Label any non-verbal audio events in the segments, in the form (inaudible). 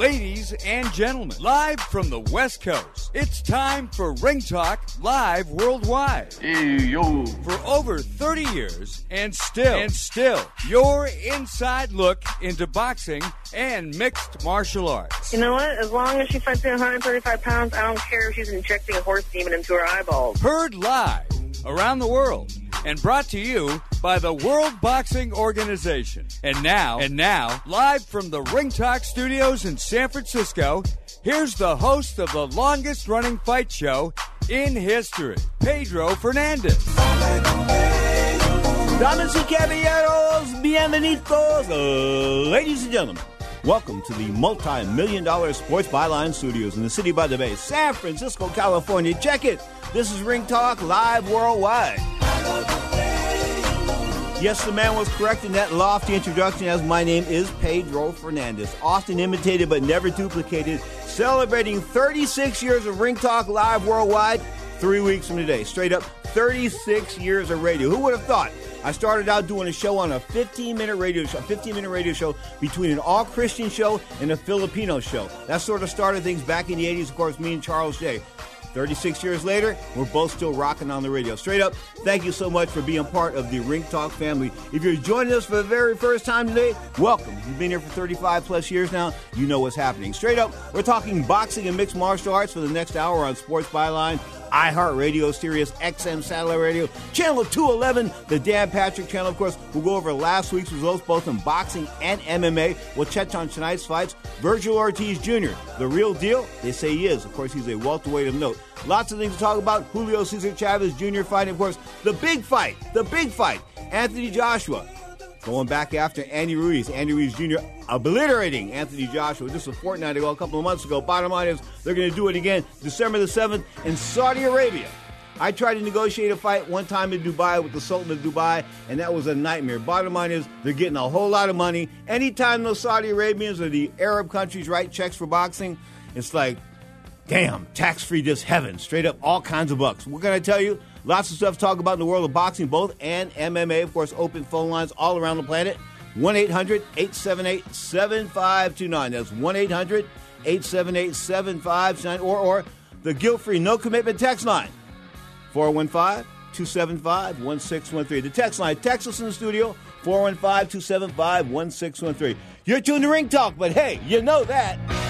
Ladies and gentlemen, live from the West Coast, it's time for Ring Talk Live Worldwide. Hey, yo. For over 30 years, and still, and still, your inside look into boxing and mixed martial arts. You know what? As long as she fights at 135 pounds, I don't care if she's injecting a horse demon into her eyeballs. Heard live around the world and brought to you by the World Boxing Organization. And now, and now, live from the Ring Talk Studios in San Francisco, here's the host of the longest running fight show in history, Pedro Fernandez. Damas y caballeros, bienvenidos, ladies and gentlemen. Welcome to the multi million dollar Sports Byline Studios in the city by the bay, San Francisco, California. Check it. This is Ring Talk live worldwide. Yes, the man was correct in that lofty introduction, as my name is Pedro Fernandez, often imitated but never duplicated, celebrating 36 years of Ring Talk live worldwide, three weeks from today. Straight up 36 years of radio. Who would have thought? I started out doing a show on a 15 minute radio show, 15 minute radio show between an all Christian show and a Filipino show. That sort of started things back in the 80s, of course, me and Charles J. 36 years later, we're both still rocking on the radio. Straight up, thank you so much for being part of the Ring Talk family. If you're joining us for the very first time today, welcome. You've been here for 35 plus years now. You know what's happening. Straight up, we're talking boxing and mixed martial arts for the next hour on Sports Byline iHeartRadio, Sirius XM Satellite Radio, Channel 211, the Dan Patrick Channel. Of course, we'll go over last week's results both in boxing and MMA. We'll touch on tonight's fights. Vergil Ortiz Jr., the real deal? They say he is. Of course, he's a welterweight of note. Lots of things to talk about. Julio Cesar Chavez Jr. fighting, of course, the big fight, the big fight. Anthony Joshua going back after Andy Ruiz. Andy Ruiz Jr. obliterating Anthony Joshua just a fortnight ago, a couple of months ago. Bottom line is they're going to do it again December the 7th in Saudi Arabia. I tried to negotiate a fight one time in Dubai with the Sultan of Dubai, and that was a nightmare. Bottom line is they're getting a whole lot of money. Anytime those Saudi Arabians or the Arab countries write checks for boxing, it's like, damn, tax free just heaven. Straight up, all kinds of bucks. What can I tell you? Lots of stuff to talk about in the world of boxing, both and MMA. Of course, open phone lines all around the planet. 1 800 878 7529. That's 1 800 878 7529. Or the guilt free no commitment text line 415 275 1613. The text line, text us in the studio 415 275 1613. You're tuned to Ring Talk, but hey, you know that.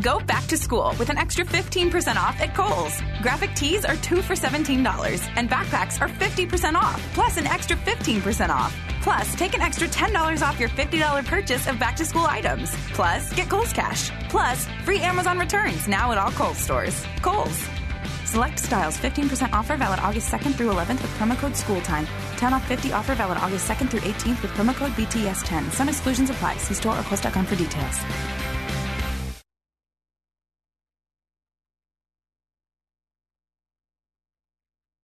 Go back to school with an extra 15% off at Kohl's. Graphic tees are 2 for $17 and backpacks are 50% off, plus an extra 15% off. Plus, take an extra $10 off your $50 purchase of back to school items. Plus, get Kohl's Cash. Plus, free Amazon returns now at all Kohl's stores. Kohl's. Select styles 15% offer valid August 2nd through 11th with promo code SCHOOLTIME. 10 off 50 offer valid August 2nd through 18th with promo code BTS10. Some exclusions apply. See store or Kohl's.com for details.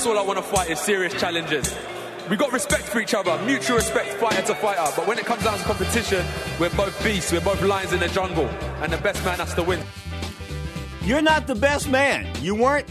That's all I want to fight is serious challenges. We got respect for each other, mutual respect, fighter to fighter. But when it comes down to competition, we're both beasts, we're both lions in the jungle, and the best man has to win. You're not the best man. You weren't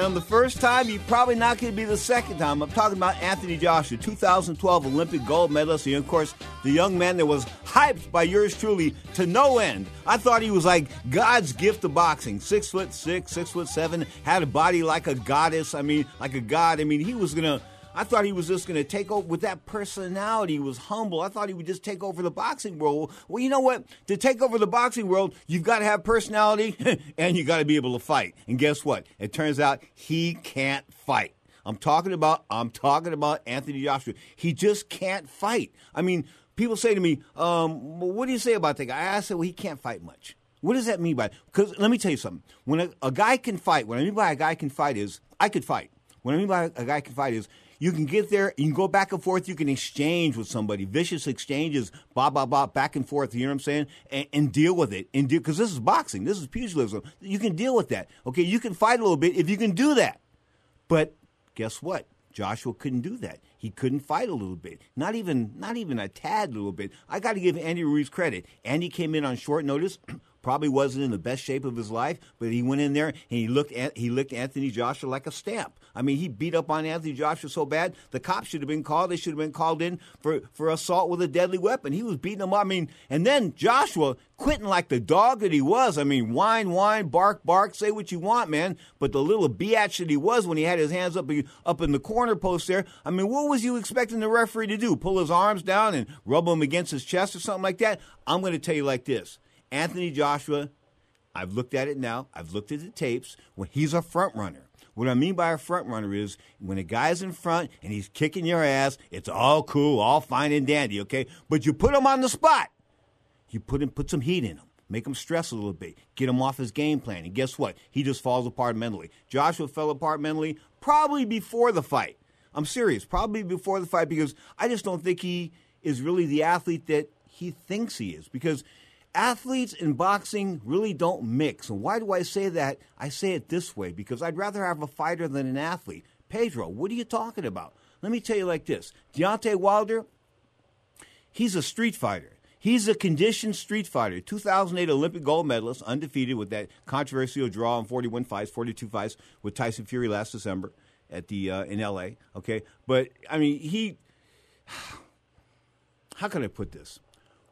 on the first time. You're probably not going to be the second time. I'm talking about Anthony Joshua, 2012 Olympic gold medalist. And of course, the young man that was hyped by yours truly to no end. I thought he was like God's gift to boxing. Six foot six, six foot seven, had a body like a goddess. I mean, like a god. I mean, he was going to. I thought he was just going to take over with that personality. He was humble. I thought he would just take over the boxing world. Well, you know what? To take over the boxing world, you've got to have personality (laughs) and you've got to be able to fight. And guess what? It turns out he can't fight. I'm talking about I'm talking about Anthony Joshua. He just can't fight. I mean, people say to me, um, "What do you say about that guy?" I said, "Well, he can't fight much." What does that mean by? Because let me tell you something. When a, a guy can fight, what I mean by a guy can fight is I could fight. What I mean by a guy can fight is you can get there, you can go back and forth, you can exchange with somebody, vicious exchanges, blah, blah, blah, back and forth, you know what I'm saying? And, and deal with it. And Because this is boxing, this is pugilism. You can deal with that. Okay, you can fight a little bit if you can do that. But guess what? Joshua couldn't do that. He couldn't fight a little bit, not even not even a tad little bit. I got to give Andy Ruiz credit. Andy came in on short notice, probably wasn't in the best shape of his life, but he went in there and he looked at he licked Anthony Joshua like a stamp. I mean, he beat up on Anthony Joshua so bad the cops should have been called. They should have been called in for for assault with a deadly weapon. He was beating him up. I mean, and then Joshua quitting like the dog that he was. I mean, whine, whine, bark, bark, say what you want, man. But the little biatch that he was when he had his hands up up in the corner post there. I mean, what was you expecting the referee to do? Pull his arms down and rub them against his chest or something like that? I'm going to tell you like this. Anthony Joshua, I've looked at it now. I've looked at the tapes. When he's a front runner. What I mean by a front runner is when a guy's in front and he's kicking your ass, it's all cool, all fine and dandy, okay? But you put him on the spot. You put him, put some heat in him, make him stress a little bit, get him off his game plan, and guess what? He just falls apart mentally. Joshua fell apart mentally probably before the fight. I'm serious, probably before the fight because I just don't think he is really the athlete that he thinks he is because athletes in boxing really don't mix. And why do I say that? I say it this way because I'd rather have a fighter than an athlete. Pedro, what are you talking about? Let me tell you like this Deontay Wilder, he's a street fighter. He's a conditioned street fighter. 2008 Olympic gold medalist, undefeated with that controversial draw in 41 fights, 42 fights with Tyson Fury last December at the uh, in LA. Okay, but I mean he. (sighs) How can I put this?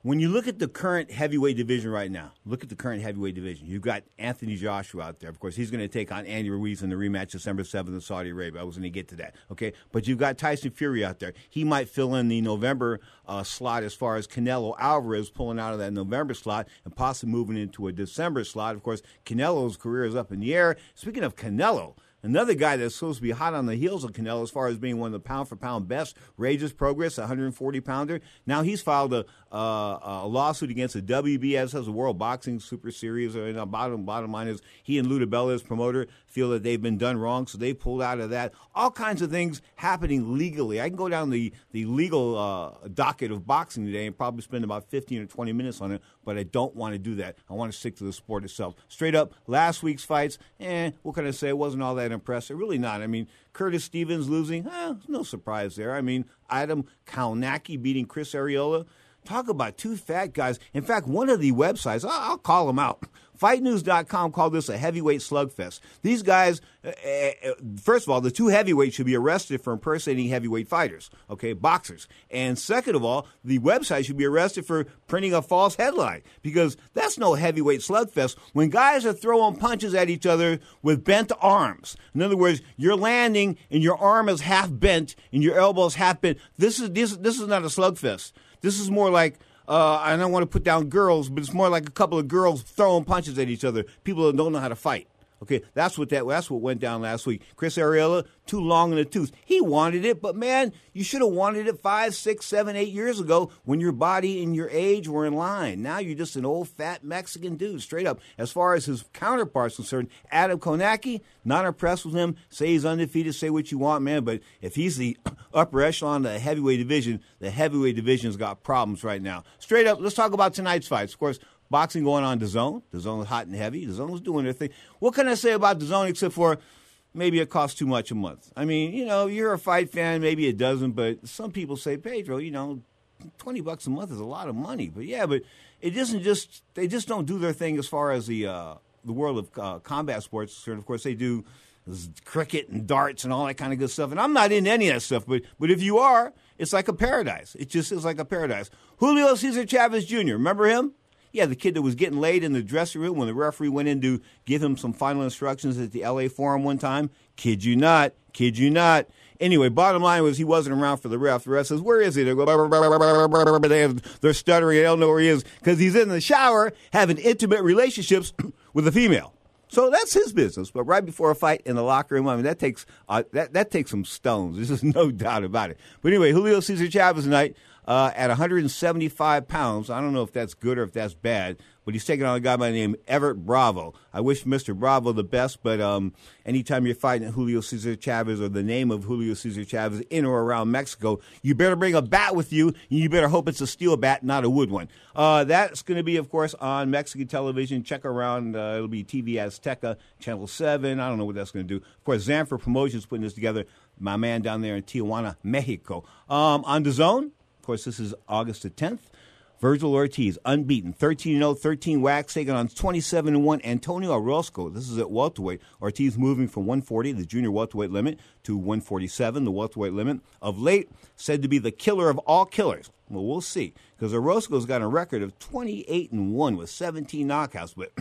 When you look at the current heavyweight division right now, look at the current heavyweight division. You've got Anthony Joshua out there. Of course, he's going to take on Andy Ruiz in the rematch December 7th in Saudi Arabia. I was going to get to that. Okay. But you've got Tyson Fury out there. He might fill in the November uh, slot as far as Canelo Alvarez pulling out of that November slot and possibly moving into a December slot. Of course, Canelo's career is up in the air. Speaking of Canelo, Another guy that's supposed to be hot on the heels of Canelo as far as being one of the pound for pound best, Regis Prograis, 140 pounder. Now he's filed a, uh, a lawsuit against the WBS, as has the World Boxing Super Series. And the bottom bottom line is he and Lou DiBella, his promoter, feel that they've been done wrong, so they pulled out of that. All kinds of things happening legally. I can go down the the legal uh, docket of boxing today and probably spend about 15 or 20 minutes on it, but I don't want to do that. I want to stick to the sport itself. Straight up, last week's fights, eh, what can I say? It wasn't all that impressive. Really not. I mean, Curtis Stevens losing, eh, no surprise there. I mean, Adam Kownacki beating Chris Arreola. Talk about two fat guys. In fact, one of the websites, I'll, call them out. FightNews.com called this a heavyweight slugfest. These guys, uh, uh, first of all, the two heavyweights should be arrested for impersonating heavyweight fighters, okay, boxers. And second of all, the website should be arrested for printing a false headline because that's no heavyweight slugfest when guys are throwing punches at each other with bent arms. In other words, you're landing and your arm is half bent and your elbow is half bent. This is this, this is not a slugfest. This is more like uh, I don't want to put down girls, but it's more like a couple of girls throwing punches at each other. People that don't know how to fight. Okay, that's what that that's what went down last week. Chris Arreola, too long in the tooth. He wanted it, but man, you should have wanted it five, six, seven, eight years ago when your body and your age were in line. Now you're just an old fat Mexican dude, straight up. As far as his counterparts concerned, Adam Kownacki, not impressed with him. Say he's undefeated, say what you want, man. But if he's the (coughs) upper echelon of the heavyweight division, the heavyweight division's got problems right now. Straight up, let's talk about tonight's fights. Of course, boxing going on DAZN. The zone is hot and heavy. The zone is doing their thing. What can I say about DAZN except for maybe it costs too much a month? I mean, you know, you're a fight fan, maybe it doesn't, but some people say, Pedro, you know, 20 bucks a month is a lot of money. But yeah, but it isn't just, they just don't do their thing as far as the, uh, the world of uh, combat sports. And Of course, they do cricket and darts and all that kind of good stuff. And I'm not in any of that stuff, but but if you are, it's like a paradise. It just is like a paradise. Julio Cesar Chavez Jr. Remember him? Yeah, the kid that was getting laid in the dressing room when the referee went in to give him some final instructions at the LA Forum one time. Kid you not, kid you not. Anyway, bottom line was he wasn't around for the ref. The ref says, "Where is he?" They go, they're stuttering. They don't know where he is because he's in the shower having intimate relationships (clears throat) with a female. So that's his business. But right before a fight in the locker room, I mean, that takes uh, that that takes some stones. (laughs) There's no doubt about it. But anyway, Julio Cesar Chavez tonight uh, at 175 pounds. I don't know if that's good or if that's bad, but he's taking on a guy by the name Evert Bravo. I wish Mr. Bravo the best, but um, anytime you're fighting Julio Cesar Chavez or the name of Julio Cesar Chavez in or around Mexico, you better bring a bat with you, and you better hope it's a steel bat, not a wood one. Uh, that's going to be, of course, on Mexican television. Check around. Uh, it'll be TV Azteca, Channel 7. I don't know what that's going to do. Of course, Zanfer Promotions putting this together. My man down there in Tijuana, Mexico. Um, on DAZN, course, this is August the 10th. Vergil Ortiz, unbeaten, 13 0, 13 wax, taking on 27 1 Antonio Orozco. This is at welterweight. Ortiz moving from 140, the junior welterweight limit, to 147, the welterweight limit. Of late, said to be the killer of all killers. Well, we'll see, because Orozco's got a record of 28 and 1 with 17 knockouts, but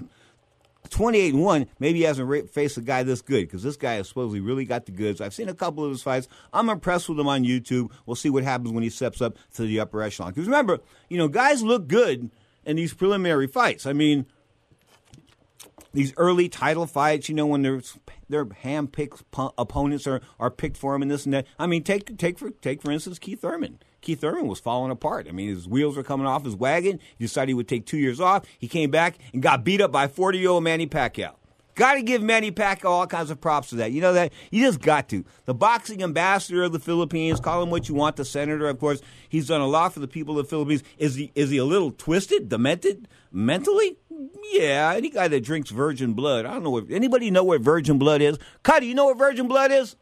28 and 1, maybe he hasn't faced a guy this good because this guy has supposedly really got the goods. I've seen a couple of his fights. I'm impressed with him on YouTube. We'll see what happens when he steps up to the upper echelon. Because remember, you know, guys look good in these preliminary fights. I mean, these early title fights, you know, when their their hand picked opponents are, are picked for him and this and that. I mean, take take for take for instance Keith Thurman. Keith Thurman was falling apart. I mean, his wheels were coming off his wagon. He decided he would take two years off. He came back and got beat up by 40 year old Manny Pacquiao. Got to give Manny Pacquiao all kinds of props for that. You know that? You just got to. The boxing ambassador of the Philippines, call him what you want, the senator, of course. He's done a lot for the people of the Philippines. Is he, is he a little twisted, demented, mentally? Yeah, any guy that drinks virgin blood. I don't know if anybody know what virgin blood is? Cuddy, you know what virgin blood is?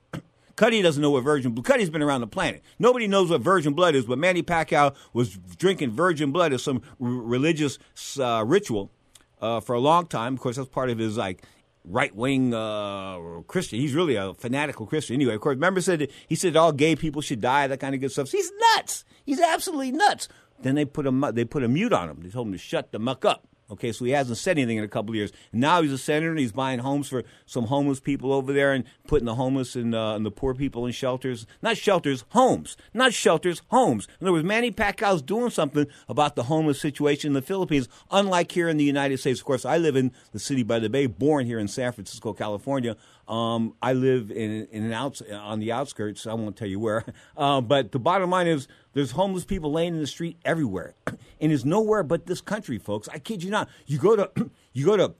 Cuddy doesn't know what virgin blood. Cuddy's been around the planet. Nobody knows what virgin blood is, but Manny Pacquiao was drinking virgin blood as some r- religious uh, ritual uh, for a long time. Of course, that's part of his like right wing uh, Christian. He's really a fanatical Christian. Anyway, of course, remember said he said all gay people should die, that kind of good stuff. So he's nuts. He's absolutely nuts. Then they put a they put a mute on him. They told him to shut the muck up. Okay, so he hasn't said anything in a couple of years. Now he's a senator and he's buying homes for some homeless people over there and putting the homeless and, uh, and the poor people in shelters. Not shelters, homes. Not shelters, homes. In other words, Manny Pacquiao's doing something about the homeless situation in the Philippines, unlike here in the United States. Of course, I live in the city by the bay, born here in San Francisco, California. Um, I live in, in an outs, on the outskirts. I won't tell you where. (laughs) Uh, but the bottom line is there's homeless people laying in the street everywhere. And is nowhere but this country, folks. I kid you not. You go to, (clears throat) you go to,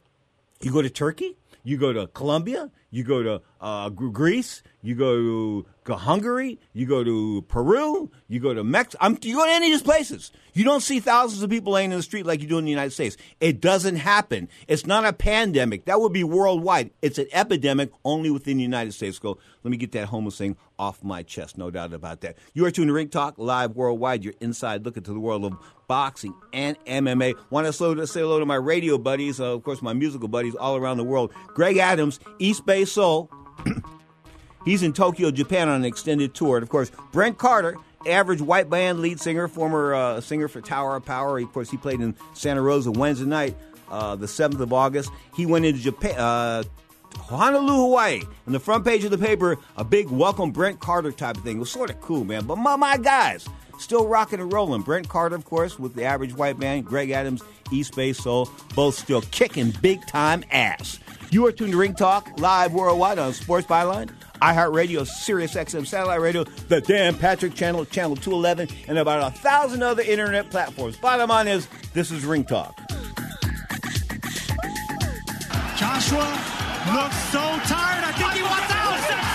you go to Turkey, you go to Colombia, you go to uh, Greece, you go to Hungary, you go to Peru, you go to Mexico, you go to any of these places. You don't see thousands of people laying in the street like you do in the United States. It doesn't happen. It's not a pandemic. That would be worldwide. It's an epidemic only within the United States. Go, let me get that homeless thing off my chest. No doubt about that. You are tuned to Ring Talk live worldwide. You're inside looking to the world of boxing and MMA. Want to say hello to my radio buddies, uh, of course, my musical buddies all around the world. Greg Adams, East Bay Soul. (clears throat) He's in Tokyo, Japan on an extended tour. And of course, Brent Carter, average white band lead singer, former uh, singer for Tower of Power. Of course, he played in Santa Rosa Wednesday night, uh, the 7th of August. He went into Japan. Uh, Honolulu, Hawaii. On the front page of the paper, a big welcome Brent Carter type of thing. It was sort of cool, man. But my, my guys, still rocking and rolling. Brent Carter, of course, with the average white band. Greg Adams, East Bay Soul, both still kicking big time ass. You are tuned to Ring Talk live worldwide on Sports Byline iHeartRadio, Sirius XM Satellite Radio, the Dan Patrick Channel, Channel 211, and about a thousand other internet platforms. Bottom line is, this is Ring Talk. Joshua looks so tired. I think he wants out.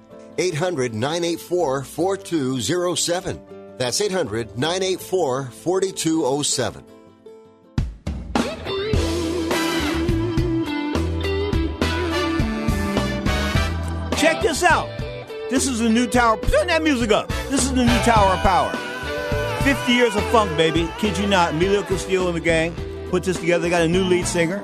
800 984 4207. That's 800 984 4207. Check this out. This is the new tower. Turn that music up. This is the new Tower of Power. 50 years of funk, baby. Kid you not. Emilio Castillo and the gang put this together. They got a new lead singer.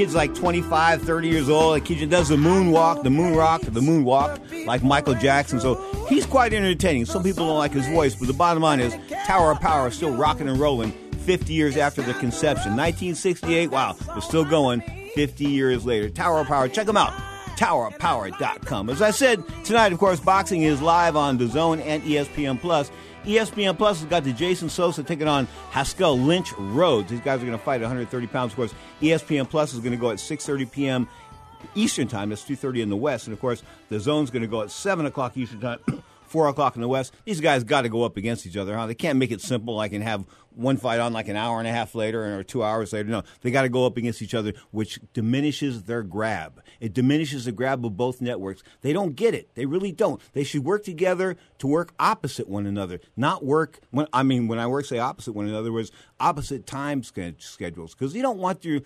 Kid's like 25, 30 years old. Like, kid does the moonwalk, the moon rock, the moonwalk, like Michael Jackson. So he's quite entertaining. Some people don't like his voice, but the bottom line is Tower of Power is still rocking and rolling 50 years after the conception. 1968, wow, they're still going 50 years later. Tower of Power, check them out towerofpower.com. As I said, tonight, of course, boxing is live on the Zone and ESPN Plus. ESPN Plus has got the Jason Sosa taking on Haskell Lynch Rhodes. These guys are going to fight at 130 pounds. Of course, ESPN Plus is going to go at 6:30 p.m. Eastern Time. That's 2:30 in the West, and of course, the Zone's going to go at 7 o'clock Eastern Time. (coughs) Four o'clock in the West. These guys got to go up against each other, huh? They can't make it simple like can have one fight on like an hour and a half later or two hours later. No, they got to go up against each other, which diminishes their grab. It diminishes the grab of both networks. They don't get it. They really don't. They should work together to work opposite one another, not work. When I mean, when I work, say opposite one another, was opposite time schedules because you don't want to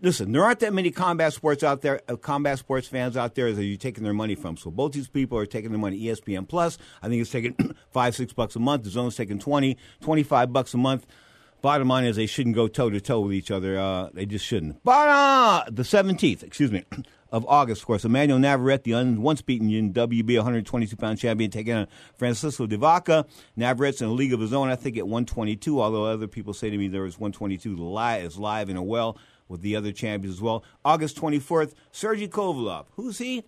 listen, there aren't that many combat sports out there, uh, combat sports fans out there that you're taking their money from. So both these people are taking their money. ESPN Plus, I think it's taking (clears throat) five, six bucks a month. The Zone's taking 20, 25 bucks a month. Bottom line is they shouldn't go toe to toe with each other. Uh, they just shouldn't. But uh, the 17th, excuse me, (clears throat) of August, of course, Emmanuel Navarrete, the un- once beaten WB 122 pound champion, taking on Francisco de Vaca. Navarrete's in a league of his own, I think, at 122, although other people say to me there was 122 live, is live in a well with the other champions as well. August 24th, Sergey Kovalev. Who's he?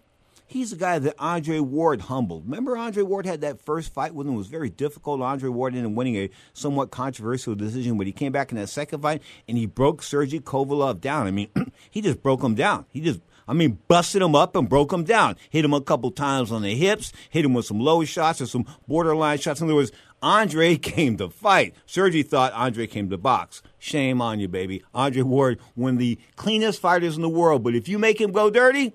He's the guy that Andre Ward humbled. Remember, Andre Ward had that first fight with him. It was very difficult. Andre Ward ended up winning a somewhat controversial decision, but he came back in that second fight and he broke Sergey Kovalev down. I mean, (clears throat) he just broke him down. He just I mean, busted him up and broke him down. Hit him a couple times on the hips, hit him with some low shots or some borderline shots. In other words, Andre (laughs) came to fight. Sergey thought Andre came to box. Shame on you, baby. Andre Ward, one of the cleanest fighters in the world. But if you make him go dirty,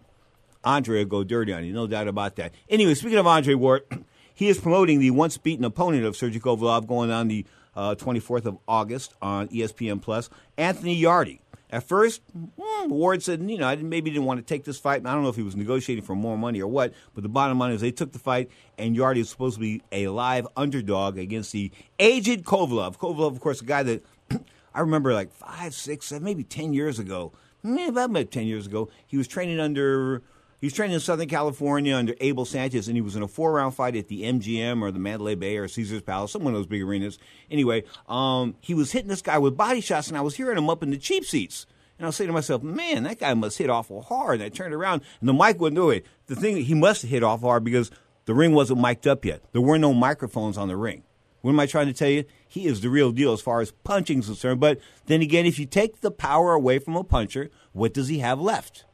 Andre will go dirty on you. No doubt about that. Anyway, speaking of Andre Ward, (clears throat) he is promoting the once beaten opponent of Sergey Kovalev going on the uh, 24th of August on ESPN Plus, Anthony Yarde. At first, hmm, Ward said, you know, I maybe didn't want to take this fight. I don't know if he was negotiating for more money or what, but the bottom line is they took the fight, and Yarde is supposed to be a live underdog against the aged Kovalev. Kovalev, of course, a guy that (clears throat) I remember like five, six, seven, maybe 10 years ago, about 10 years ago, he was training under he was training in Southern California under Abel Sanchez, and he was in a four-round fight at the MGM or the Mandalay Bay or Caesar's Palace, some one of those big arenas. Anyway, um, he was hitting this guy with body shots, and I was hearing him up in the cheap seats. And I was saying to myself, man, that guy must hit awful hard. And I turned around, and the mic wouldn't do it. The thing, he must have hit awful hard because the ring wasn't mic'd up yet. There were no microphones on the ring. What am I trying to tell you? He is the real deal as far as punching is concerned. But then again, if you take the power away from a puncher, what does he have left?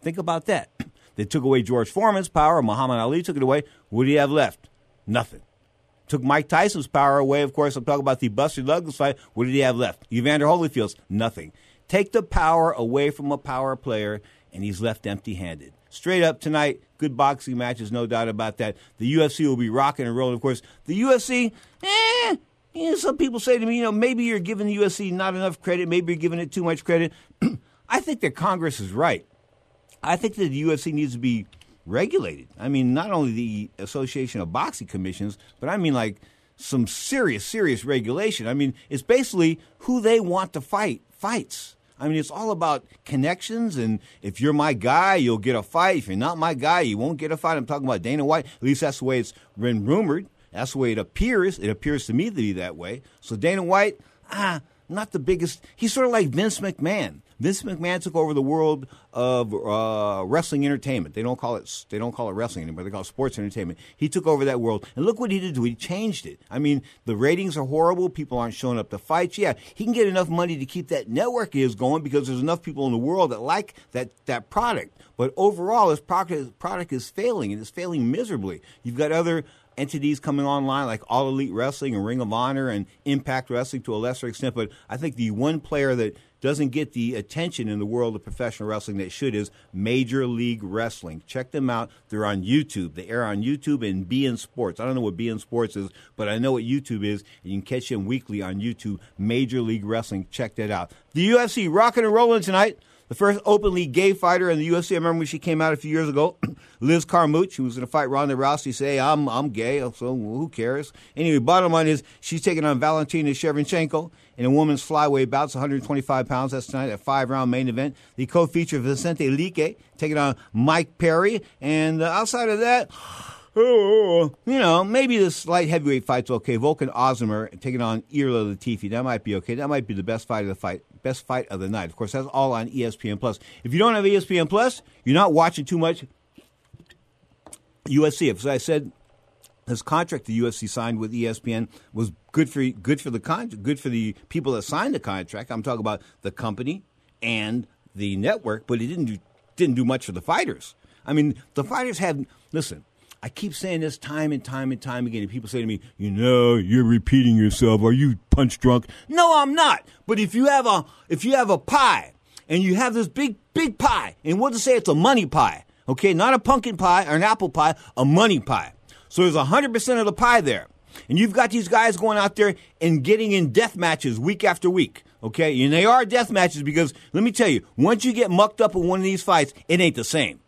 Think about that. (clears throat) They took away George Foreman's power. Muhammad Ali took it away. What do you have left? Nothing. Took Mike Tyson's power away. Of course, I'm talking about the Buster Douglas fight. What did he have left? Evander Holyfield's nothing. Take the power away from a power player, and he's left empty-handed. Straight up tonight, good boxing matches, no doubt about that. The UFC will be rocking and rolling. Of course, the UFC, eh, you know, some people say to me, you know, maybe you're giving the UFC not enough credit. Maybe you're giving it too much credit. (clears throat) I think that Congress is right. I think that the UFC needs to be regulated. I mean, not only the Association of Boxing Commissions, but I mean like some serious, serious regulation. I mean, it's basically who they want to fight fights. I mean, it's all about connections, and if you're my guy, you'll get a fight. If you're not my guy, you won't get a fight. I'm talking about Dana White. At least that's the way it's been rumored. That's the way it appears. It appears to me to be that way. So Dana White, ah, not the biggest. He's sort of like Vince McMahon. Vince McMahon took over the world of uh, wrestling entertainment. They don't call it they don't call it wrestling anymore. They call it sports entertainment. He took over that world, and look what he did. He changed it. I mean, the ratings are horrible. People aren't showing up to fights. Yeah, he can get enough money to keep that network is going because there's enough people in the world that like that that product. But overall, his product, product is failing, and it's failing miserably. You've got other entities coming online like All Elite Wrestling and Ring of Honor and Impact Wrestling to a lesser extent. But I think the one player that doesn't get the attention in the world of professional wrestling that should is Major League Wrestling. Check them out. They're on YouTube. They air on YouTube and beIN Sports. I don't know what beIN Sports is, but I know what YouTube is. And you can catch them weekly on YouTube. Major League Wrestling. Check that out. The UFC rocking and rolling tonight the first openly gay fighter in the UFC. I remember when she came out a few years ago, (clears throat) Liz Carmouche, who was going to fight Ronda Rousey, say, I'm, I'm gay, so who cares? Anyway, bottom line is she's taking on Valentina Shevchenko in a women's flyweight bouts, 125 pounds. That's tonight, at five round main event. The co feature Vicente Luque taking on Mike Perry. And uh, outside of that, (sighs) you know, maybe this light heavyweight fight's okay. Volkan Oezdemir taking on Ilir Latifi. That might be okay. That might be the best fight of the fight, best fight of the night. Of course, that's all on ESPN Plus. If you don't have ESPN Plus, you're not watching too much UFC. As I said, this contract the UFC signed with ESPN was good for good for the con- good for the people that signed the contract. I'm talking about the company and the network, but it didn't do, didn't do much for the fighters. I mean, the fighters have listen. I keep saying this time and time and time again, and people say to me, "You know, you're repeating yourself. Are you punch drunk?" No, I'm not. But if you have a if you have a pie and you have this big big pie, and we'll just say it's a money pie, okay, not a pumpkin pie or an apple pie, a money pie. So there's hundred percent of the pie there, and you've got these guys going out there and getting in death matches week after week. Okay, and they are death matches because let me tell you, once you get mucked up in one of these fights, it ain't the same.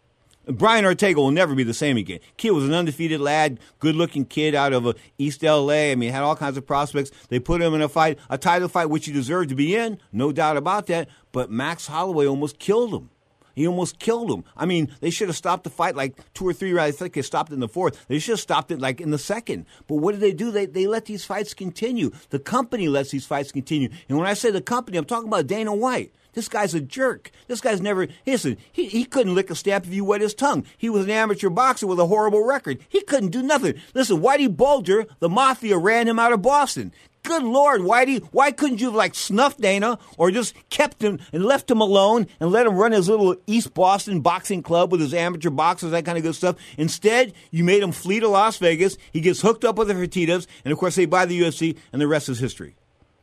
Brian Ortega will never be the same again. Kid was an undefeated lad, good looking kid out of uh, East LA. I mean, had all kinds of prospects. They put him in a fight, a title fight, which he deserved to be in, no doubt about that. But Max Holloway almost killed him. He almost killed him. I mean, they should have stopped the fight like two or three rounds. I think they stopped in the fourth. They should have stopped it like in the second. But what did they do? They, they let these fights continue. The company lets these fights continue. And when I say the company, I'm talking about Dana White. This guy's a jerk. This guy's never, listen, he, he couldn't lick a stamp if you wet his tongue. He was an amateur boxer with a horrible record. He couldn't do nothing. Listen, Whitey Bulger, the mafia ran him out of Boston. Good Lord, Whitey, why couldn't you have like snuffed Dana or just kept him and left him alone and let him run his little East Boston boxing club with his amateur boxers, that kind of good stuff? Instead, you made him flee to Las Vegas. He gets hooked up with the Fertitas, and of course, they buy the UFC, and the rest is history.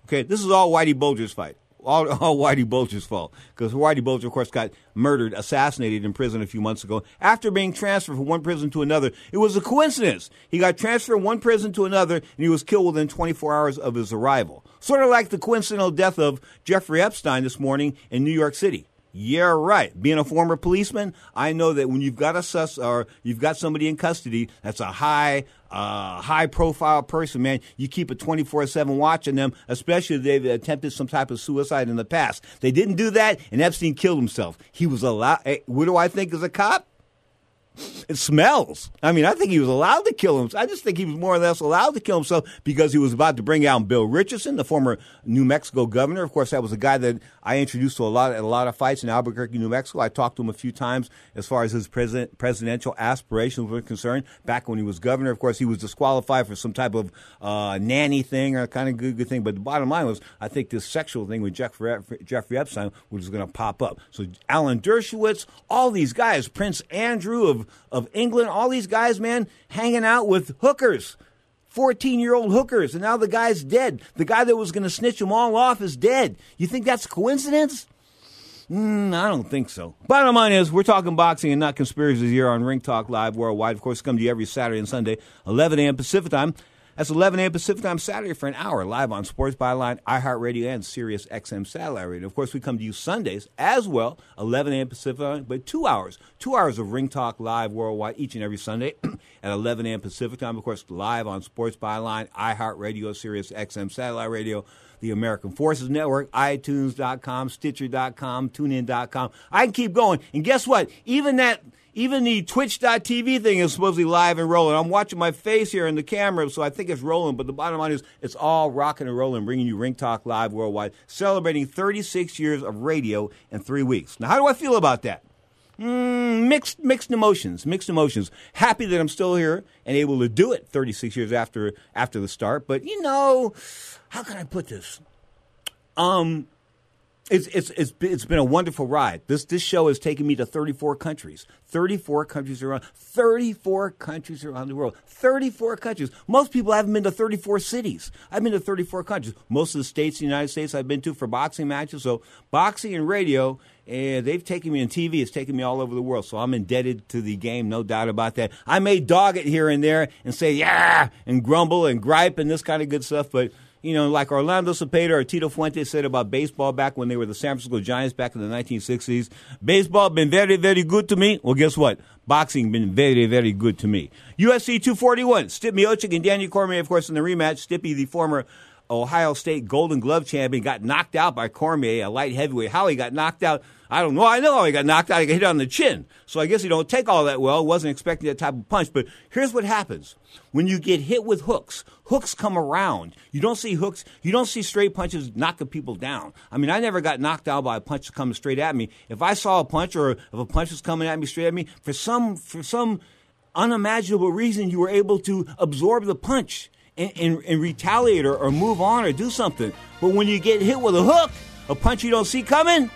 Okay, this is all Whitey Bulger's fight all, (laughs) all Whitey Bulger's fault because Whitey Bulger, of course, got murdered, assassinated in prison a few months ago after being transferred from one prison to another. It was a coincidence. He got transferred from one prison to another, and he was killed within 24 hours of his arrival. Sort of like the coincidental death of Jeffrey Epstein this morning in New York City. Yeah, right. Being a former policeman, I know that when you've got a sus or you've got somebody in custody that's a high, uh, high profile person, man, you keep a 24 7 watch on them, especially if they've attempted some type of suicide in the past. They didn't do that, and Epstein killed himself. He was allowed. Hey, what do I think as a cop? It smells. I mean, I think he was allowed to kill himself. I just think he was more or less allowed to kill himself because he was about to bring out Bill Richardson, the former New Mexico governor. Of course, that was a guy that I introduced to a lot, a lot of fights in Albuquerque, New Mexico. I talked to him a few times as far as his president, presidential aspirations were concerned. Back when he was governor, of course, he was disqualified for some type of uh, nanny thing or kind of good, good thing. But the bottom line was, I think this sexual thing with Jeffrey, Jeffrey Epstein was going to pop up. So Alan Dershowitz, all these guys, Prince Andrew of of England, all these guys, man, hanging out with hookers. 14 year old hookers, and now the guy's dead. The guy that was going to snitch them all off is dead. You think that's coincidence? Mm, I don't think so. Bottom line is, we're talking boxing and not conspiracies here on Ring Talk Live Worldwide. Of course, come to you every Saturday and Sunday, 11 a.m. Pacific time. That's 11 a.m. Pacific time Saturday for an hour live on Sports Byline, iHeartRadio, and Sirius XM Satellite Radio. Of course, we come to you Sundays as well, 11 a.m. Pacific time, but two hours, two hours of Ring Talk live worldwide each and every Sunday (clears throat) at 11 a.m. Pacific time. Of course, live on Sports Byline, iHeartRadio, Sirius XM Satellite Radio the American Forces Network, iTunes.com, Stitcher.com, TuneIn.com. I can keep going. And guess what? Even that even the Twitch.tv thing is supposedly live and rolling. I'm watching my face here in the camera, so I think it's rolling. But the bottom line is, it's all rocking and rolling, bringing you Ring Talk Live worldwide, celebrating 36 years of radio in three weeks. Now, how do I feel about that? Mm, mixed mixed emotions, mixed emotions. Happy that I'm still here and able to do it 36 years after after the start. But you know, how can I put this? Um, it's it's it's it's been a wonderful ride. This this show has taken me to 34 countries. 34 countries around 34 countries around the world. 34 countries. Most people haven't been to 34 cities. I've been to 34 countries. Most of the states in the United States I've been to for boxing matches. So boxing and radio and they've taken me on TV. It's taken me all over the world. So I'm indebted to the game, no doubt about that. I may dog it here and there and say, yeah, and grumble and gripe and this kind of good stuff. But, you know, like Orlando Cepeda or Tito Fuentes said about baseball back when they were the San Francisco Giants back in the 1960s, baseball been very, very good to me. Well, guess what? Boxing been very, very good to me. UFC 241, Stipe Miocic and Daniel Cormier, of course, in the rematch. Stipe, the former Ohio State Golden Glove champion, got knocked out by Cormier, a light heavyweight. How he got knocked out, I don't know. I know how he got knocked out. He got hit on the chin. So I guess he don't take all that well. Wasn't expecting that type of punch. But here's what happens. When you get hit with hooks, hooks come around. You don't see hooks. You don't see straight punches knocking people down. I mean, I never got knocked out by a punch coming straight at me. If I saw a punch or if a punch was coming at me straight at me, for some, for some unimaginable reason, you were able to absorb the punch and, and, and retaliate or, or move on or do something. But when you get hit with a hook, a punch you don't see coming,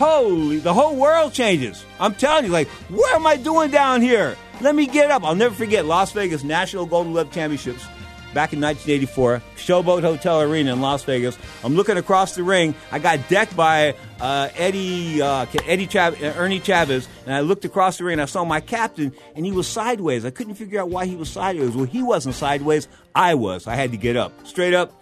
holy, the whole world changes. I'm telling you, like, what am I doing down here? Let me get up. I'll never forget Las Vegas National Golden Glove Championships back in 1984, Showboat Hotel Arena in Las Vegas. I'm looking across the ring. I got decked by uh, Eddie uh, Eddie Chav- uh, Ernie Chavez, and I looked across the ring. and I saw my captain, and he was sideways. I couldn't figure out why he was sideways. Well, he wasn't sideways. I was. I had to get up straight up.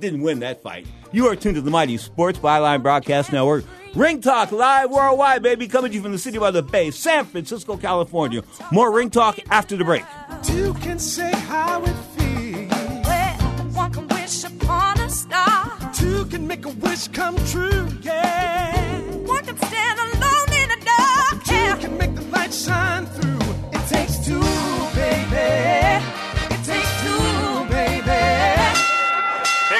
Didn't win that fight. You are tuned to the Mighty Sports Byline Broadcast Network. Ring Talk live worldwide, baby, coming to you from the city by the bay, San Francisco, California. More Ring Talk after the break. Two can say how it feels. Well, one can wish upon a star. Two can make a wish come true, yeah. One can stand alone in the dark. Two yeah. can make the light shine through. It takes two, baby.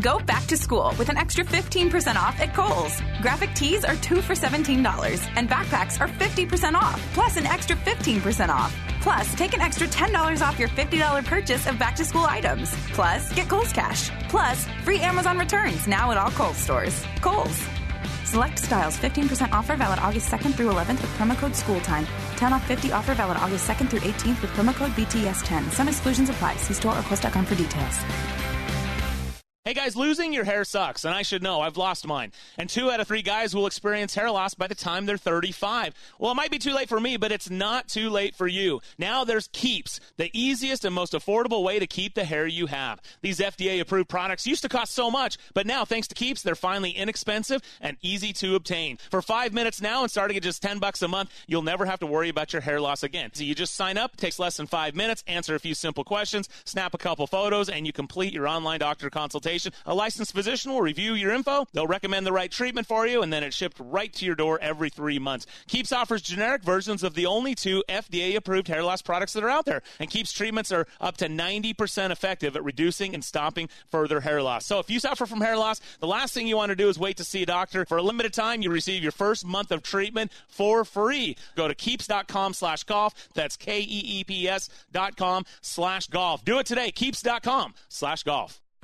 Go back to school with an extra 15% off at Kohl's. Graphic tees are 2 for $17 and backpacks are 50% off, plus an extra 15% off. Plus, take an extra $10 off your $50 purchase of back to school items. Plus, get Kohl's Cash. Plus, free Amazon returns now at all Kohl's stores. Kohl's. Select styles 15% offer valid August 2nd through 11th with promo code SCHOOLTIME. 10 off 50 offer valid August 2nd through 18th with promo code BTS10. Some exclusions apply. See store or quest.com for details. Hey guys, losing your hair sucks, and I should know. I've lost mine. And two out of three guys will experience hair loss by the time they're 35. Well, it might be too late for me, but it's not too late for you. Now there's Keeps, the easiest and most affordable way to keep the hair you have. These FDA approved products used to cost so much, but now thanks to Keeps, they're finally inexpensive and easy to obtain. For five minutes now and starting at just 10 bucks a month, you'll never have to worry about your hair loss again. So you just sign up, takes less than five minutes, answer a few simple questions, snap a couple photos, and you complete your online doctor consultation. A licensed physician will review your info. They'll recommend the right treatment for you, and then it's shipped right to your door every three months. Keeps offers generic versions of the only two FDA approved hair loss products that are out there. And Keeps treatments are up to 90% effective at reducing and stopping further hair loss. So if you suffer from hair loss, the last thing you want to do is wait to see a doctor. For a limited time, you receive your first month of treatment for free. Go to keeps.com slash golf. That's K-E-E-P-S dot com slash golf. Do it today. Keeps.com slash golf.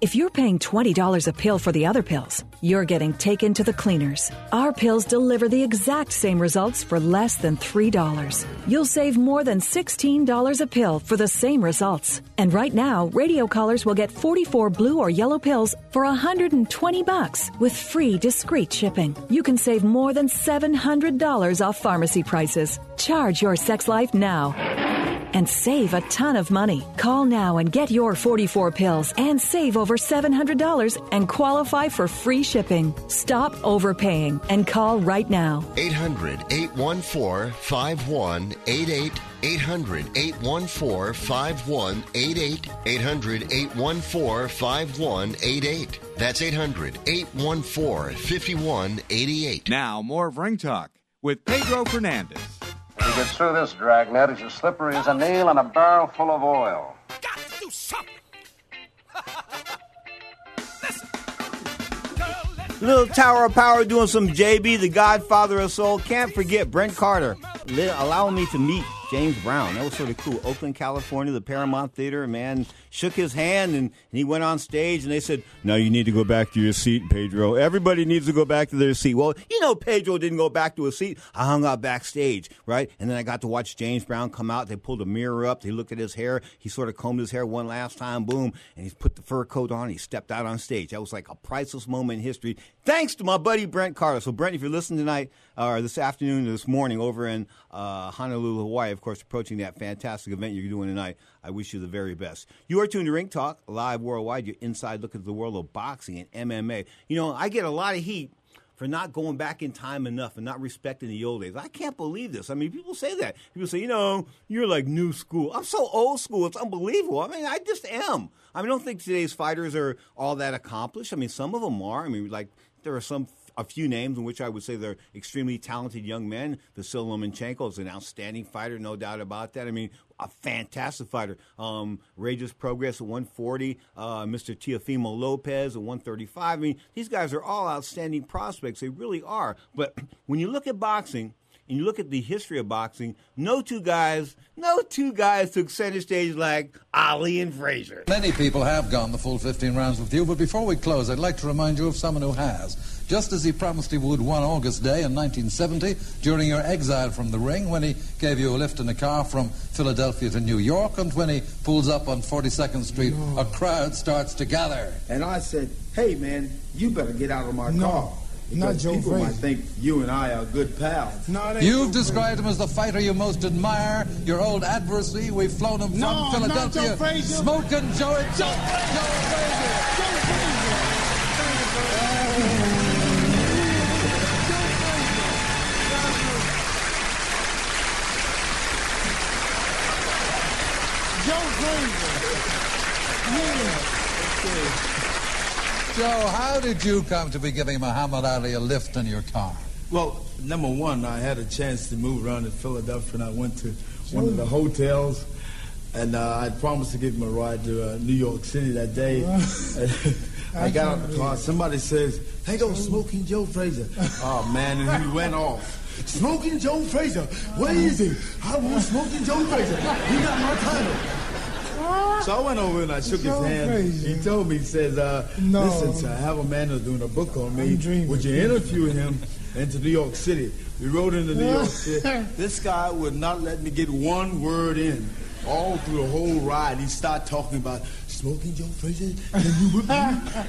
If you're paying $20 a pill for the other pills, you're getting taken to the cleaners. Our pills deliver the exact same results for less than $3. You'll save more than $16 a pill for the same results. And right now, radio callers will get 44 blue or yellow pills for 120 bucks with free discreet shipping. You can save more than $700 off pharmacy prices. Charge your sex life now and save a ton of money. Call now and get your 44 pills and save over $700 and qualify for free shipping. Stop overpaying and call right now. 800 814 5188. 800 814 5188. 800 814 5188. That's 800 814 5188. Now, more of Ring Talk with Pedro Fernandez. To get through this dragnet is as slippery as a nail in a barrel full of oil. Got to do something. (laughs) Little Tower of Power doing some JB, the Godfather of Soul. Can't forget Brent Carter. Allow me to meet James Brown. That was sort of cool. Oakland, California, the Paramount Theater. A man shook his hand and, and he went on stage and they said, "Now you need to go back to your seat, Pedro. Everybody needs to go back to their seat." Well, you know, Pedro didn't go back to his seat. I hung out backstage, right? And then I got to watch James Brown come out. They pulled a mirror up. They looked at his hair. He sort of combed his hair one last time. Boom, and he put the fur coat on. he stepped out on stage. That was like a priceless moment in history. Thanks to my buddy Brent Carter. So Brent, if you're listening tonight or this afternoon this morning over in uh, Honolulu, Hawaii, of course, approaching that fantastic event you're doing tonight. I wish you the very best. You are tuned to Ring Talk, live worldwide, your inside look at the world of boxing and MMA. You know, I get a lot of heat for not going back in time enough and not respecting the old days. I can't believe this. I mean, people say that. People say, you know, you're like new school. I'm so old school. It's unbelievable. I mean, I just am. I mean, I don't think today's fighters are all that accomplished. I mean, some of them are. I mean, like, there are some a few names in which I would say they're extremely talented young men. Vasyl Lomachenko is an outstanding fighter, no doubt about that. I mean, a fantastic fighter. Um, Prograis at 140, uh, Mr. Teofimo Lopez at 135. I mean, these guys are all outstanding prospects. They really are. But (clears throat) when you look at boxing, and you look at the history of boxing, no two guys, no two guys took center stage like Ali and Frazier. Many people have gone the full 15 rounds with you, but before we close, I'd like to remind you of someone who has. Just as he promised he would one August day in 1970 during your exile from the ring when he gave you a lift in a car from Philadelphia to New York and when he pulls up on 42nd Street, No. a crowd starts to gather. And I said, hey, man, you better get out of my No, car. not Because Joe people might think you and I are good pals. No, You've described him as the fighter you most admire, your old adversary. We've flown him No, from not Philadelphia. Joe Frazier. Smoking Joe. Joe, Joe Joe, how did you come to be giving Muhammad Ali a lift in your car? Well, number one, I had a chance to move around in Philadelphia, and I went to one of the hotels, and uh, I promised to give him a ride to uh, New York City that day. (laughs) I got out the car. Somebody says, "Hey, go Smoking Joe Frazier." Oh man, and he went off. Smoking Joe Frazier, where is he? I want Smoking Joe Frazier. He got my title. So I went over and I shook his hand. Frazier. He told me, he says, uh, No. listen, sir, I have a man that's doing a book on me. Would you interview him into New York City? We rode into New York City. This guy would not let me get one word in. All through the whole ride, he started talking about smoking Joe Frazier. Can you whip me?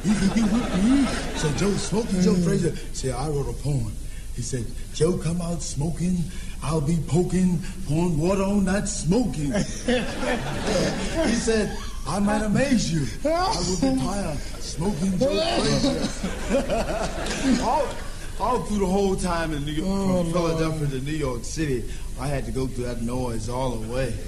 He, can you whip me? So Joe, smoking Joe Frazier. Said, I wrote a poem. He said, Joe come out smoking, I'll be poking, pouring water on that smoking. (laughs) he said, I might amaze you. I will be tired smoking Joe Frazier. (laughs) all, all through the whole time in New York, Oh, from Philadelphia to New York City, I had to go through that noise all the way. (laughs)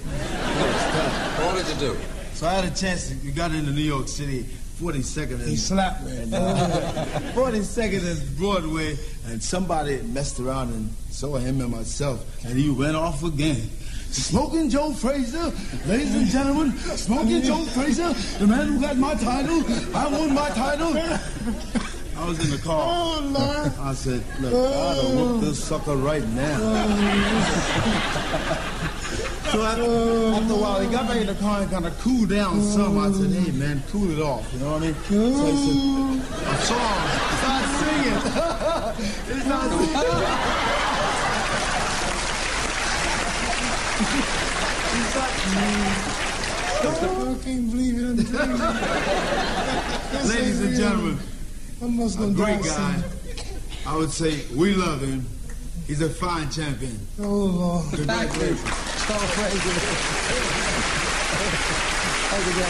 What did you do? So I had a chance. To, we got into New York City, 42nd. And, He slapped me. and, uh, 42nd and Broadway, and somebody messed around and saw him and myself, and he went off again. Smoking Joe Frazier, ladies and gentlemen, Smoking Joe Frazier, the man who got my title. I won my title. (laughs) I was in the car. Oh, Lord. I said, look, I gotta whoop this sucker right now. (laughs) So after, after a while, he got back in the car and kind of cooled down some. I said, hey, man, cool it off. You know what I mean? So he said, a song. Start singing. (laughs) he not singing. I can't believe it. I'm. Ladies and gentlemen, Almost a gonna great die guy. I would say we love him. He's a fine champion. Oh, Lord. Congratulations. So crazy. (laughs) You, Joe.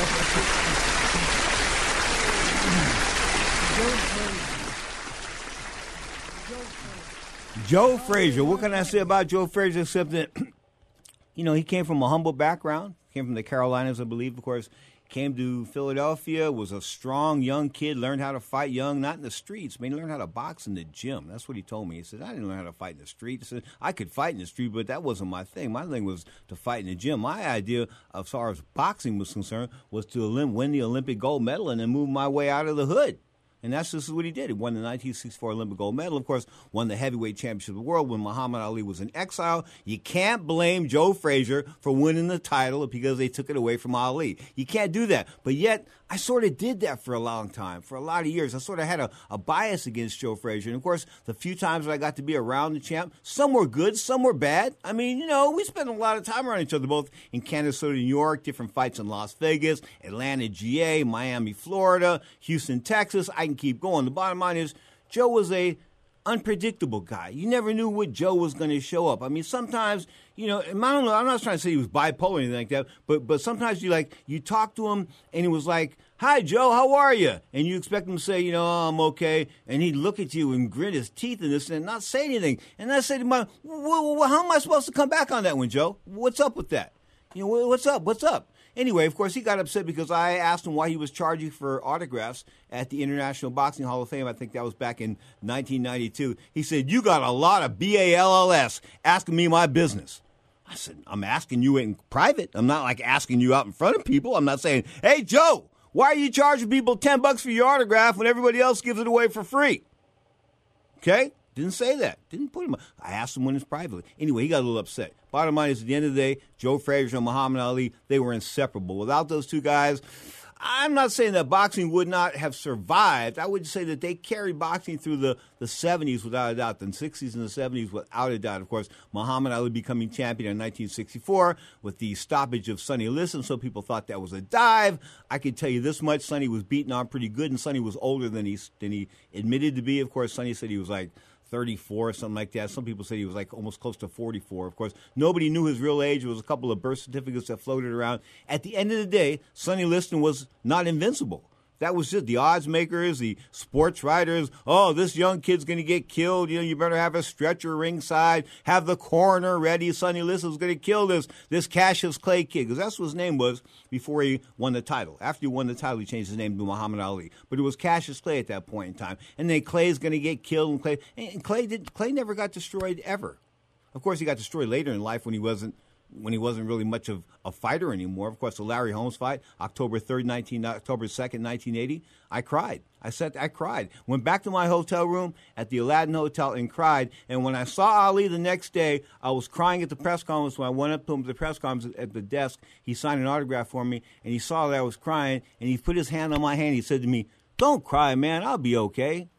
Joe Frazier. What can I say about Joe Frazier except that, (clears throat) you know, he came from a humble background. Came from the Carolinas, I believe. Of course, came to Philadelphia. Was a strong young kid. Learned how to fight young, not in the streets. I mean, he learned how to box in the gym. That's what he told me. He said, "I didn't learn how to fight in the street." He said, "I could fight in the street, but that wasn't my thing. My thing was to fight in the gym. My idea, as far as boxing was concerned, was to win the Olympic gold medal and then move my way out of the hood." And that's just what he did. He won the 1964 Olympic gold medal. Of course, won the heavyweight championship of the world when Muhammad Ali was in exile. You can't blame Joe Frazier for winning the title because they took it away from Ali. You can't do that. But yet, I sort of did that for a long time, for a lot of years. I sort of had a, a bias against Joe Frazier. And of course, the few times that I got to be around the champ, some were good, some were bad. I mean, you know, we spent a lot of time around each other, both in Kansas City, New York, different fights in Las Vegas, Atlanta, GA, Miami, Florida, Houston, Texas. I can keep going. The bottom line is, Joe was a unpredictable guy. You never knew what Joe was going to show up. I mean, sometimes, you know, I don't know, I'm not trying to say he was bipolar or anything like that, but but sometimes you like you talk to him and he was like, "Hi, Joe, how are you?" And you expect him to say, you know, oh, "I'm okay," and he'd look at you and grit his teeth and this and not say anything. And I said well, well, "How am I supposed to come back on that one, Joe? What's up with that? You know, what's up? What's up?" Anyway, of course, he got upset because I asked him why he was charging for autographs at the International Boxing Hall of Fame. I think that was back in 1992. He said, You got a lot of B A L L S asking me my business. I said, I'm asking you in private. I'm not like asking you out in front of people. I'm not saying, Hey, Joe, why are you charging people 10 bucks for your autograph when everybody else gives it away for free? Okay? Didn't say that. Didn't put him. I asked him when it's privately. Anyway, he got a little upset. Bottom line is, at the end of the day, Joe Frazier and Muhammad Ali, they were inseparable. Without those two guys, I'm not saying that boxing would not have survived. I would say that they carried boxing through the, the 70s without a doubt, the 60s and the 70s without a doubt. Of course, Muhammad Ali becoming champion in 1964 with the stoppage of Sonny Liston. so people thought that was a dive. I can tell you this much: Sonny was beaten on pretty good, and Sonny was older than he than he admitted to be. Of course, Sonny said he was like 34 or something like that. Some people said he was like almost close to 44. Of course, nobody knew his real age. There was a couple of birth certificates that floated around. At the end of the day, Sonny Liston was not invincible. That was just the odds makers, the sports writers. Oh, this young kid's going to get killed. You know, you better have a stretcher ringside, have the coroner ready. Sonny Liston's going to kill this this Cassius Clay kid because that's what his name was before he won the title. After he won the title, he changed his name to Muhammad Ali. But it was Cassius Clay at that point in time. And then Clay's going to get killed, and Clay and Clay did Clay never got destroyed ever. Of course, he got destroyed later in life when he wasn't when he wasn't really much of a fighter anymore. Of course, the Larry Holmes fight, October third, nineteen October second, nineteen eighty. I cried. I said I cried. Went back to my hotel room at the Aladdin Hotel and cried. And when I saw Ali the next day, I was crying at the press conference. When I went up to him at the press conference at the desk, he signed an autograph for me, and he saw that I was crying, and he put his hand on my hand. He said to me, "Don't cry, man. I'll be okay."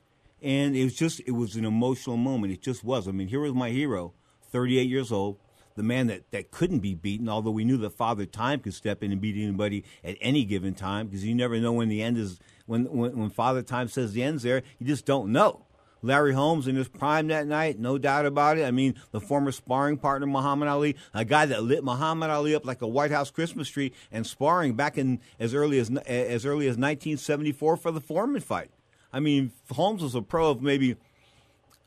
And it was just it was an emotional moment. It just was. I mean, here was my hero, 38 years old, the man that, that couldn't be beaten, although we knew that Father Time could step in and beat anybody at any given time because you never know when the end is, when, when, when Father Time says the end's there, you just don't know. Larry Holmes in his prime that night, no doubt about it. I mean, the former sparring partner Muhammad Ali, a guy that lit Muhammad Ali up like a White House Christmas tree and sparring back in as early as as early as 1974 for the Foreman fight. I mean, Holmes was a pro of maybe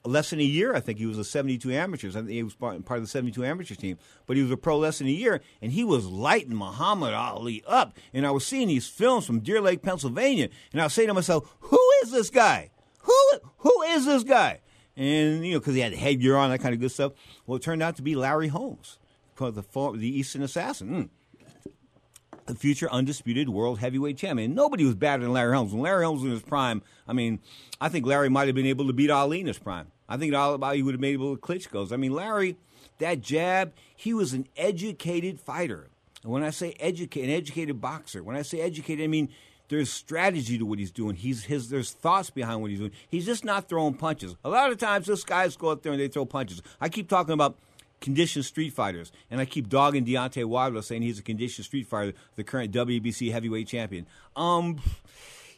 less than a year. I think he was a 72 amateurs. I think he was part of the 72 amateur team, but he was a pro less than a year, and he was lighting Muhammad Ali up. And I was seeing these films from Deer Lake, Pennsylvania, and I was saying to myself, "Who is this guy? Who who is this guy?" And you know, because he had headgear on, that kind of good stuff. Well, it turned out to be Larry Holmes, called the the Easton Assassin. Mm the future undisputed world heavyweight champion. Nobody was better than Larry Holmes. When Larry Holmes was in his prime, I mean, I think Larry might have been able to beat Ali in his prime. I think all about he would have made able to Klitschko's. I mean, Larry, that jab, he was an educated fighter. And when I say educated, an educated boxer, when I say educated, I mean there's strategy to what he's doing. He's his there's thoughts behind what he's doing. He's just not throwing punches. A lot of times, this guys go out there and they throw punches. I keep talking about conditioned street fighters, and I keep dogging Deontay Wilder, saying he's a conditioned street fighter, the current WBC heavyweight champion. Um,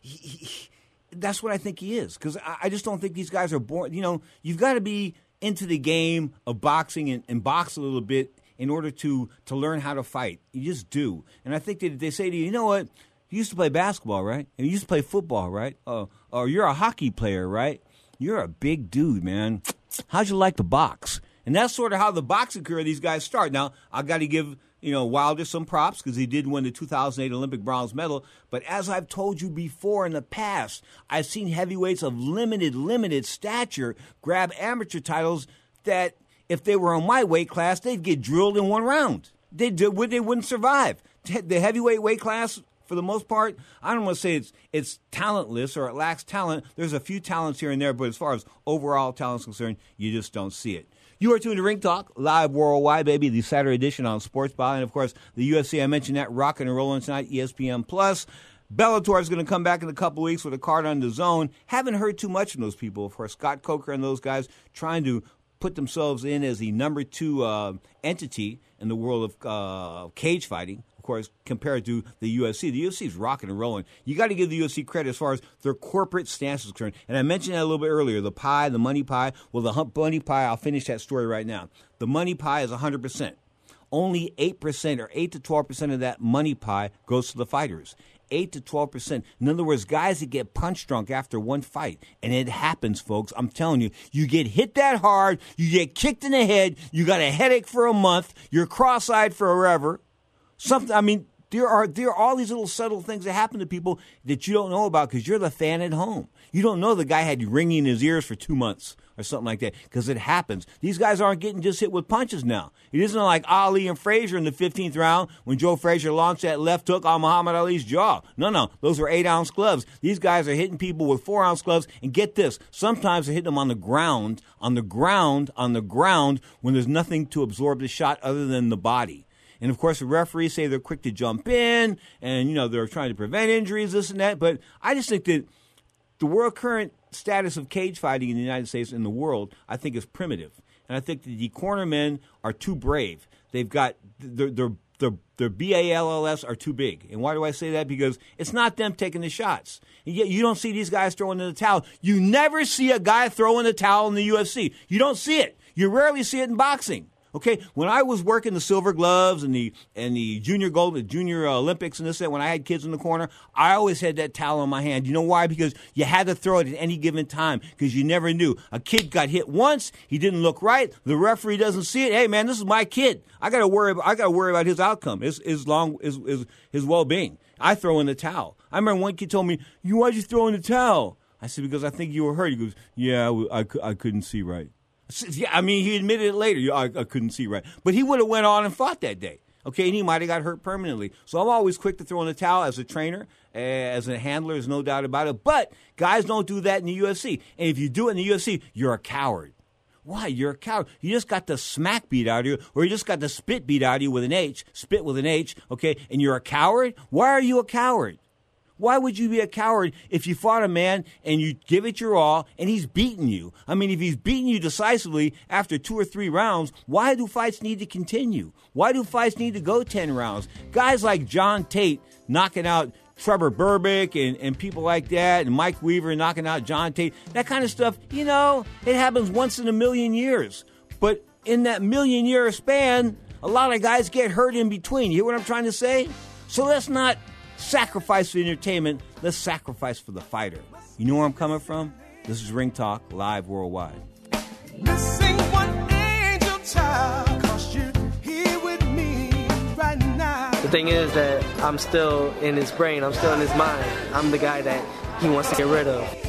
he, he, that's what I think he is because I, I, just don't think these guys are born. You know, you've got to be into the game of boxing and, and box a little bit in order to to learn how to fight. You just do. And I think that they say to you, you know what? You used to play basketball, right? And you used to play football, right? Uh, or you're a hockey player, right? You're a big dude, man. How'd you like to box? And that's sort of how the boxing career of these guys start. Now, I got to give you know Wilder some props because he did win the 2008 Olympic bronze medal. But as I've told you before in the past, I've seen heavyweights of limited, limited stature grab amateur titles that if they were on my weight class, they'd get drilled in one round. They, they wouldn't survive. The heavyweight weight class for the most part, I don't want to say it's it's talentless or it lacks talent. There's a few talents here and there, but as far as overall talent is concerned, you just don't see it. You are tuned to Ring Talk, live worldwide, baby, the Saturday edition on Sports Ball. And of course, the UFC, I mentioned that, rocking and rolling tonight, ESPN Plus. Bellator is going to come back in a couple weeks with a card on DAZN. Haven't heard too much from those people. Of course, Scott Coker and those guys trying to put themselves in as the number two uh, entity in the world of uh, cage fighting course, compared to the UFC. The UFC is rocking and rolling. You got to give the UFC credit as far as their corporate stance is concerned. And I mentioned that a little bit earlier the pie, the money pie. Well, the money pie, I'll finish that story right now. The money pie is 100%. Only 8% or 8 to 12% of that money pie goes to the fighters. 8 to 12%. In other words, guys that get punch drunk after one fight. And it happens, folks. I'm telling you, you get hit that hard, you get kicked in the head, you got a headache for a month, you're cross eyed forever Something. I mean, there are there are all these little subtle things that happen to people that you don't know about because you're the fan at home. You don't know the guy had ringing in his ears for two months or something like that because it happens. These guys aren't getting just hit with punches now. It isn't like Ali and Frazier in the 15th round when Joe Frazier launched that left hook on Muhammad Ali's jaw. No, no, those were eight ounce gloves. These guys are hitting people with four ounce gloves. And get this, sometimes they're hitting them on the ground, on the ground, on the ground when there's nothing to absorb the shot other than the body. And of course, the referees say they're quick to jump in and, you know, they're trying to prevent injuries, this and that. But I just think that the world current status of cage fighting in the United States and the world, I think, is primitive. And I think that the corner men are too brave. They've got, their, their, their, their BALLS are too big. And why do I say that? Because it's not them taking the shots. And yet you don't see these guys throwing in the towel. You never see a guy throwing the towel in the UFC. You don't see it. You rarely see it in boxing. Okay, when I was working the silver gloves and the and the junior gold, the junior Olympics and this that, when I had kids in the corner, I always had that towel in my hand. You know why? Because you had to throw it at any given time because you never knew. A kid got hit once, he didn't look right. The referee doesn't see it. Hey man, this is my kid. I got to worry. About, I got to worry about his outcome, his his long his his, his well being. I throw in the towel. I remember one kid told me, "You why'd you throw in the towel?" I said, "Because I think you were hurt." He goes, "Yeah, I, I, I couldn't see right." Yeah, I mean, he admitted it later. I, I couldn't see right, but he would have went on and fought that day. Okay, and he might have got hurt permanently. So I'm always quick to throw in the towel as a trainer, as a handler. There's no doubt about it. But guys don't do that in the UFC. And if you do it in the UFC, you're a coward. Why? You're a coward. You just got the smack beat out of you, or you just got the spit beat out of you with an H, spit with an H, okay, and you're a coward? Why are you a coward? Why would you be a coward if you fought a man and you give it your all and he's beaten you? I mean, if he's beaten you decisively after two or three rounds, why do fights need to continue? Why do fights need to go 10 rounds? Guys like John Tate knocking out Trevor Berbick and, and people like that, and Mike Weaver knocking out John Tate, that kind of stuff, you know, it happens once in a million years. But in that million year span, a lot of guys get hurt in between. You hear what I'm trying to say? So let's not sacrifice for entertainment, let's sacrifice for the fighter. You know where I'm coming from? This is Ring Talk, live worldwide. The thing is that I'm still in his brain, I'm still in his mind. I'm the guy that he wants to get rid of.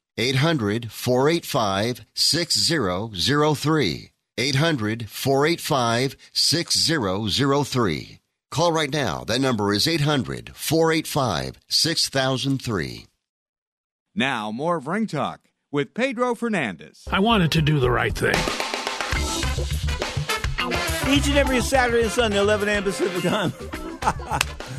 800 485 6003. 800 485 6003. Call right now. That number is 800 485 6003. Now, more of Ring Talk with Pedro Fernandez. I wanted to do the right thing. Each and every Saturday and Sunday, 11 a.m. Pacific time.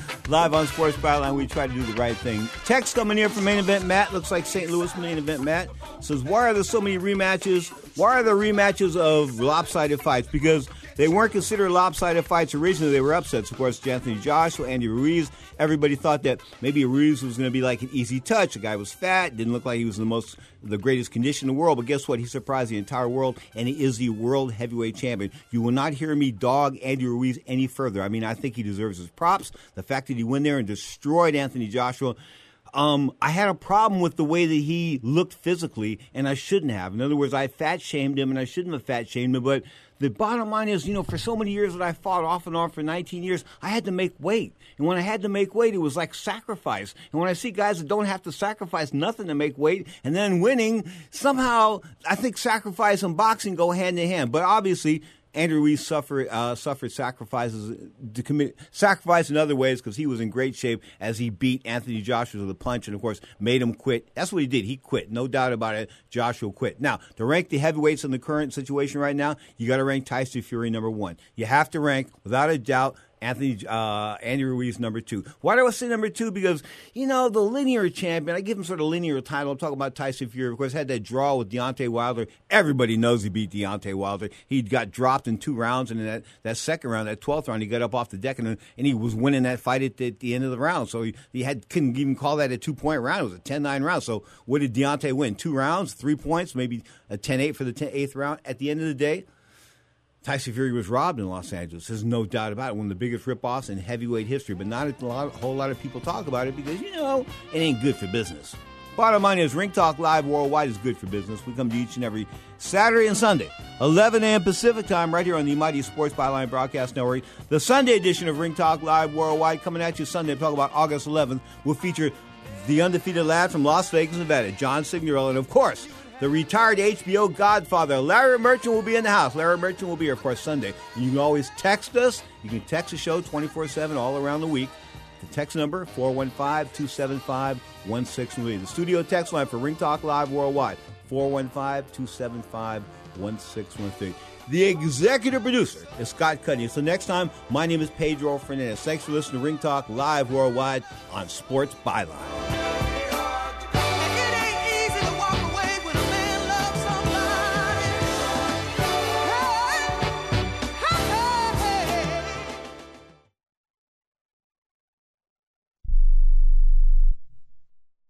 (laughs) Live on Sports Byline, we try to do the right thing. Text coming here from main event Matt. Looks like St. Louis main event Matt says, Why are there so many rematches? Why are there rematches of lopsided fights? Because they weren't considered lopsided fights originally. They were upsets. Of course, Anthony Joshua, Andy Ruiz. Everybody thought that maybe Ruiz was going to be like an easy touch. The guy was fat, didn't look like he was in the most, the greatest condition in the world. But guess what? He surprised the entire world, and he is the world heavyweight champion. You will not hear me dog Andy Ruiz any further. I mean, I think he deserves his props. The fact that he went there and destroyed Anthony Joshua. Um, I had a problem with the way that he looked physically, and I shouldn't have. In other words, I fat shamed him, and I shouldn't have fat shamed him. But the bottom line is, you know, for so many years that I fought off and on for 19 years, I had to make weight. And when I had to make weight, it was like sacrifice. And when I see guys that don't have to sacrifice nothing to make weight and then winning, somehow I think sacrifice and boxing go hand in hand. But obviously, Andrew Ruiz suffered uh, suffered sacrifices to commit sacrifice in other ways because he was in great shape as he beat Anthony Joshua with a punch and of course made him quit. That's what he did. He quit, no doubt about it. Joshua quit. Now to rank the heavyweights in the current situation right now, you got to rank Tyson Fury number one. You have to rank without a doubt Anthony uh, Andy Ruiz number two. Why do I say number two? Because you know the linear champion. I give him sort of linear title. I'm talking about Tyson Fury. Of course, had that draw with Deontay Wilder. Everybody knows he beat Deontay Wilder. He got dropped in two rounds, and in that, that second round, that twelfth round, he got up off the deck and, and he was winning that fight at the, at the end of the round. So he, he had couldn't even call that a two point round. It was a 10-9 round. So what did Deontay win? Two rounds, three points, maybe a 10-8 for the 10, eighth round. At the end of the day. Tyson Fury was robbed in Los Angeles. There's no doubt about it. One of the biggest ripoffs in heavyweight history, but not a, lot, a whole lot of people talk about it because, you know, it ain't good for business. Bottom line is Ring Talk Live Worldwide is good for business. We come to each and every Saturday and Sunday, 11 a.m. Pacific time, right here on the Mighty Sports Byline Broadcast Network. The Sunday edition of Ring Talk Live Worldwide coming at you Sunday. Talk about August 11th. Will feature the undefeated lad from Las Vegas, Nevada, John Signorella, and of course, the retired HBO Godfather, Larry Merchant, will be in the house. Larry Merchant will be here, course, Sunday. You can always text us. You can text the show 24 7 all around the week. The text number 415 275 1613. The studio text line for Ring Talk Live Worldwide 415 275 1613. The executive producer is Scott Cuddy. So next time, my name is Pedro Fernandez. Thanks for listening to Ring Talk Live Worldwide on Sports Byline.